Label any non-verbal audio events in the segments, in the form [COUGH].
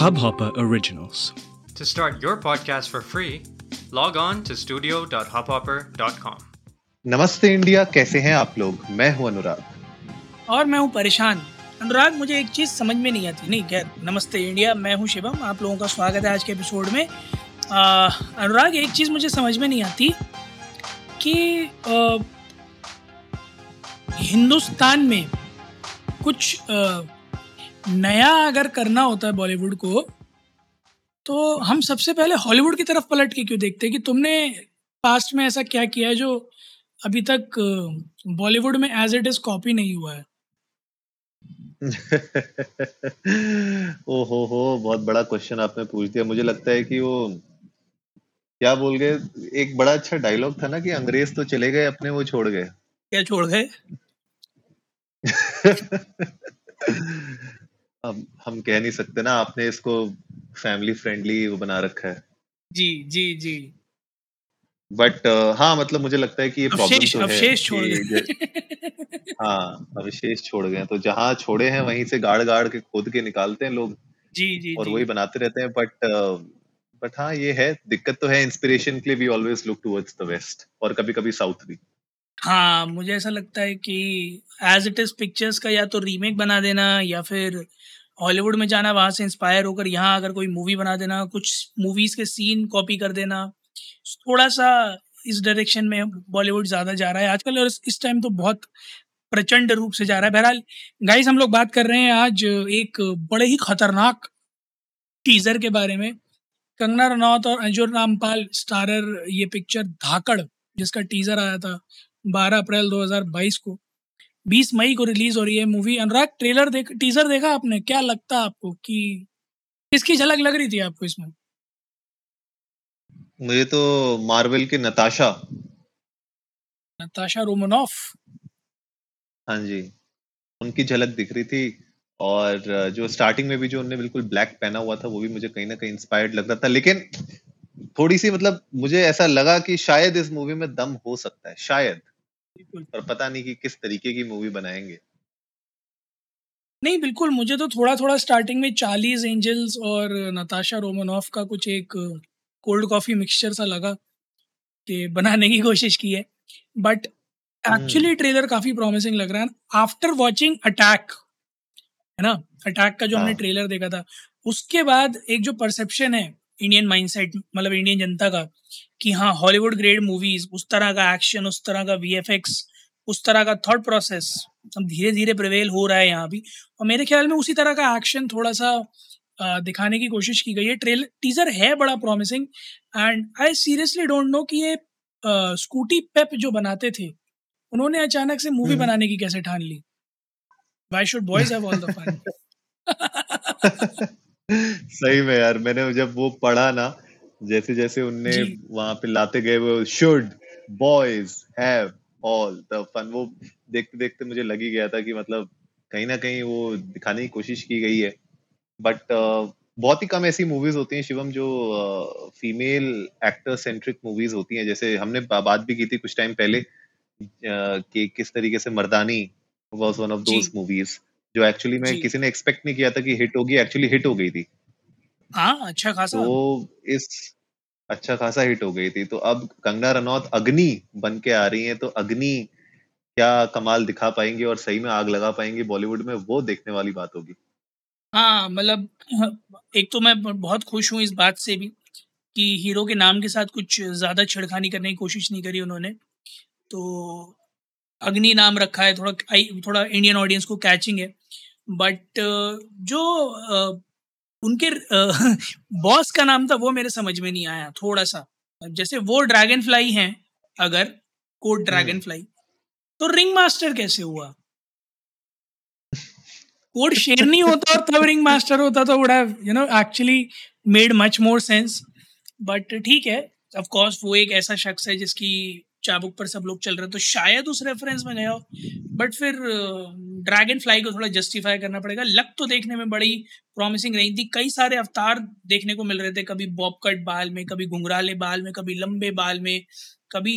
Hubhopper Originals. To start your podcast for free, log on to studio.hubhopper.com. नमस्ते India कैसे हैं आप लोग? मैं हूँ अनुराग। और मैं हूँ परेशान। अनुराग मुझे एक चीज़ समझ में नहीं आती। नहीं खैर नमस्ते इंडिया मैं हूँ शिवम आप लोगों का स्वागत है आज के एपिसोड में। आ, अनुराग एक चीज़ मुझे समझ में नहीं आती कि आ, हिंदुस्तान में कुछ आ, नया अगर करना होता है बॉलीवुड को तो हम सबसे पहले हॉलीवुड की तरफ़ पलट के क्यों देखते हैं कि तुमने पास्ट में ऐसा क्या किया है जो अभी तक बॉलीवुड में एज इट इज़ कॉपी नहीं हुआ है? [LAUGHS] ओ हो हो बहुत बड़ा क्वेश्चन आपने पूछ दिया। मुझे लगता है कि वो क्या बोल गए एक बड़ा अच्छा डायलॉग था ना कि अंग्रेज़ तो चले गए अपने वो छोड़ गए। क्या छोड़ गए? [LAUGHS] अब हम कह नहीं सकते ना आपने इसको फैमिली फ्रेंडली वो बना रखा है। जी जी जी। बट uh, हाँ मतलब मुझे लगता है कि ये प्रॉब्लम तो है अवशेष छोड़ गए। [LAUGHS] हाँ अवशेष छोड़ गए तो जहाँ छोड़े हैं वहीं से गाड़ गाड़ के खोद के निकालते हैं लोग जी जी और जी। वही बनाते रहते हैं। बट बट हाँ ये है दिक्कत तो है इंस्पिरेशन के लिए we always look towards the west और कभी कभी साउथ भी। हाँ मुझे ऐसा लगता है कि एज इट इज़ पिक्चर्स का या तो रीमेक बना देना या फिर हॉलीवुड में जाना, वहाँ से इंस्पायर होकर यहाँ अगर कोई मूवी बना देना, कुछ मूवीज़ के सीन कॉपी कर देना। थोड़ा सा इस डायरेक्शन में बॉलीवुड ज़्यादा जा रहा है आजकल और इस टाइम तो बहुत प्रचंड रूप से जा रहा है। बहरहाल गाइस हम लोग बात कर रहे हैं आज एक बड़े ही खतरनाक टीजर के बारे में। कंगना रनौत और अंजुर रामपाल स्टारर ये पिक्चर धाकड़, जिसका टीजर आया था 12 अप्रैल 2022 को। 20 मई को रिलीज़ हो रही है मूवी। अनुराग ट्रेलर देख टीजर देखा आपने? क्या लगता है आपको कि किसकी झलक लग रही थी आपको इसमें? मुझे तो मार्वल के नताशा। Natasha Romanoff. हाँ जी। उनकी झलक दिख रही थी और जो स्टार्टिंग में भी जो उनने बिल्कुल ब्लैक पहना हुआ था वो भी मुझे कहीं ना कहीं इंस्पायर्ड लग रहा था। लेकिन थोड़ी सी मतलब मुझे ऐसा लगा कि शायद इस मूवी में दम हो सकता है शायद। पर पता नहीं कि किस तरीके की मूवी बनाएँगे। नहीं बिल्कुल मुझे तो थोड़ा थोड़ा स्टार्टिंग में चार्लीज एंजल्स और नताशा रोमनॉफ का कुछ एक कोल्ड कॉफ़ी मिक्सचर सा लगा कि बनाने की कोशिश की है। बट एक्चुअली ट्रेलर काफ़ी प्रॉमिसिंग लग रहा है। आफ्टर वॉचिंग अटैक है ना? अटैक का जो हमने हाँ। ट्रेलर देखा था उसके बाद एक जो परसेप्शन है इंडियन माइंडसेट मतलब इंडियन जनता का कि हाँ हॉलीवुड ग्रेड मूवीज़ उस तरह का एक्शन उस तरह का वीएफएक्स उस तरह का थॉट प्रोसेस अब धीरे धीरे प्रिवेल हो रहा है यहाँ भी। और मेरे ख्याल में उसी तरह का एक्शन थोड़ा सा दिखाने की कोशिश की गई है। ट्रेलर टीजर है बड़ा promising and I seriously don't know कि ये स्कूटी पेप जो बनाते थे उन्होंने अचानक से मूवी हम्म। बनाने की कैसे ठान ली? Why should boys have all the fun सही में यार मैंने जब वो पढ़ा ना जैसे जैसे उनने वहाँ पे लाते गए वो should boys have all the fun वो देखते देखते मुझे लग ही गया था कि मतलब कहीं ना कहीं वो दिखाने की कोशिश की गई है। बट uh, बहुत ही कम ऐसी मूवीज़ होती हैं शिवम जो फीमेल एक्टर सेंट्रिक मूवीज़ होती हैं। जैसे हमने बात भी की थी कुछ टाइम पहले कि किस तरीके से Mardaani was one of. Those movies जो एक्चुअली में किसी ने एक्सपेक्ट नहीं किया था कि हिट होगी एक्चुअली हिट हो गई थी। हाँ अच्छा खासा। तो इस अच्छा खासा हिट हो गई थी। तो अब कंगना रनौत अग्नि बन के आ रही हैं तो अग्नि क्या कमाल दिखा पाएँगी और सही में आग लगा पाएँगी बॉलीवुड में वो देखने वाली बात होगी। हाँ मतलब एक तो मैं बहुत खुश हूँ इस बात से भी कि हीरो के नाम के साथ कुछ ज़्यादा छिड़खानी करने की कोशिश नहीं करी उन्होंने। तो अग्नि नाम रखा है थोड़ा थोड़ा इंडियन ऑडियंस को कैचिंग है। बट जो अ, उनके [LAUGHS] बॉस का नाम था वो मेरे समझ में नहीं आया थोड़ा सा जैसे वो ड्रैगन फ्लाई हैं अगर कोड ड्रैगन। फ्लाई तो रिंग मास्टर कैसे हुआ? कोड नहीं होता और तब रिंग मास्टर होता तो would have you know actually made much more sense but ठीक है ऑफ़ कोर्स वो एक ऐसा शख्स है जिसकी चाबुक पर सब लोग चल रहे हैं तो शायद उस रेफरेंस में गया हो। बट फिर ड्रैगन फ्लाई को थोड़ा जस्टिफाई करना पड़ेगा। लक तो देखने में बड़ी प्रॉमिसिंग रही थी। कई सारे अवतार देखने को मिल रहे थे। कभी बॉबकट बाल में, कभी घुंघराले बाल में, कभी लंबे बाल में। कभी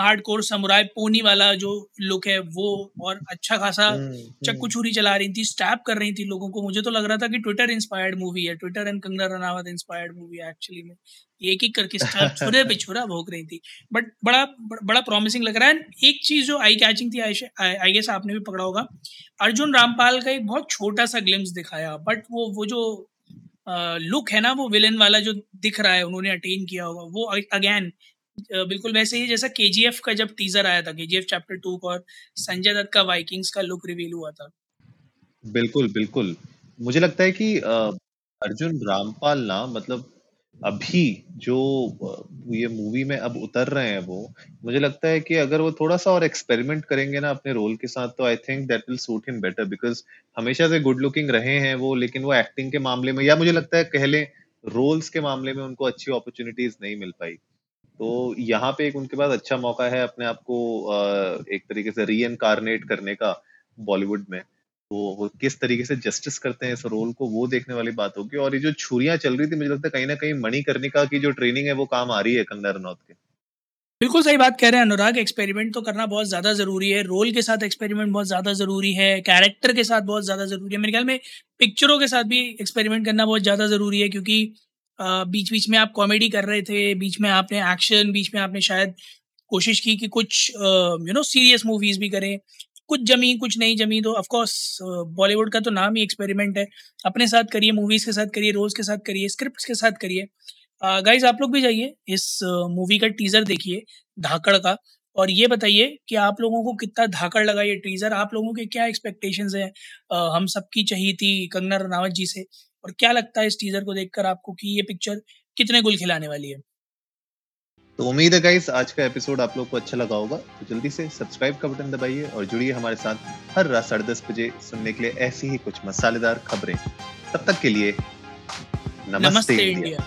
हार्ड कोर समुराय पोनी वाला जो लुक है वो और अच्छा खासा हम्म, हम्म। चक्कू छुरी चला रही थी स्टैप कर रही थी लोगों को। मुझे तो लग रहा था कि ट्विटर इंस्पायर्ड मूवी है। Twitter and Kangana Ranaut inspired movie है एक्चुअली में। एक एक करके स्टैप [LAUGHS] छुरे पे छुरा भोग रही थी। बट बड़ा बड़ा प्रॉमिसिंग लग रहा है। एक चीज़ जो आई कैचिंग थी आई गेस आपने भी पकड़ा होगा। अर्जुन रामपाल का एक बहुत छोटा सा ग्लिम्स दिखाया बट वो वो जो लुक है ना वो विलन वाला जो दिख रहा है उन्होंने अटेन किया होगा। वो अगेन बिल्कुल वैसे ही जैसा केजीएफ का जब टीजर आया था केजीएफ चैप्टर टू और संजय दत्त का वाइकिंग्स का लुक रिवील हुआ था। बिल्कुल बिल्कुल। मुझे लगता है कि अर्जुन रामपाल ना मतलब अभी जो ये मूवी में अब उतर रहे हैं वो, मुझे लगता है कि अगर वो थोड़ा सा और एक्सपेरिमेंट करेंगे ना अपने रोल के साथ तो I think that will suit him better because हमेशा से गुड लुकिंग रहे हैं वो, लेकिन वो एक्टिंग के मामले में, या मुझे लगता है, कह लें रोल्स के मामले में उनको अच्छी अपॉर्चुनिटीज़ नहीं मिल पाई। तो यहाँ पे एक उनके पास अच्छा मौका है अपने आप को एक तरीके से री करने का बॉलीवुड में। तो वो किस तरीके से जस्टिस करते हैं इस रोल को, वो देखने वाली बात होगी। और ये जो छुरियाँ चल रही थी, मुझे लगता है कहीं ना कहीं मणि मणिकर्णिका की जो ट्रेनिंग है, वो काम आ रही है कंगना रनौत के। बिल्कुल सही बात कह रहे हैं अनुराग। एक्सपेरिमेंट तो करना बहुत ज़्यादा ज़रूरी है। रोल के साथ एक्सपेरिमेंट बहुत ज़्यादा ज़रूरी है। कैरेक्टर के साथ बहुत ज़्यादा ज़रूरी है। मेरे ख्याल में पिक्चरों के साथ भी एक्सपेरिमेंट करना बहुत ज़्यादा ज़रूरी है, क्योंकि बीच बीच में आप कॉमेडी कर रहे थे, बीच में आपने एक्शन बीच में आपने शायद कोशिश की कि कुछ यू नो सीरियस मूवीज़ भी करें। कुछ जमी, कुछ नहीं जमी तो ऑफकोर्स बॉलीवुड का तो नाम ही एक्सपेरिमेंट है। अपने साथ करिए मूवीज़ के साथ करिए रोल्स के साथ करिए स्क्रिप्ट के साथ करिए। गाइज़ आप लोग भी जाइए, इस मूवी का टीज़र देखिए, धाकड़ का। और ये बताइए कि आप लोगों को कितना धाकड़ लगा ये टीज़र आप लोगों के क्या एक्सपेक्टेशंस हैं? हम सबकी चाहिए थी कंगना रनावत जी से। और क्या लगता है इस टीज़र को देखकर आपको कि ये पिक्चर कितने गुल खिलाने वाली है? तो उम्मीद है गाइस आज का एपिसोड आप लोग को अच्छा लगा होगा। तो जल्दी से सब्सक्राइब का बटन दबाइए और जुड़िए हमारे साथ हर रात साढ़े दस बजे सुनने के लिए ऐसी ही कुछ मसालेदार खबरें। तब तक के लिए नमस्ते, नमस्ते इंडिया,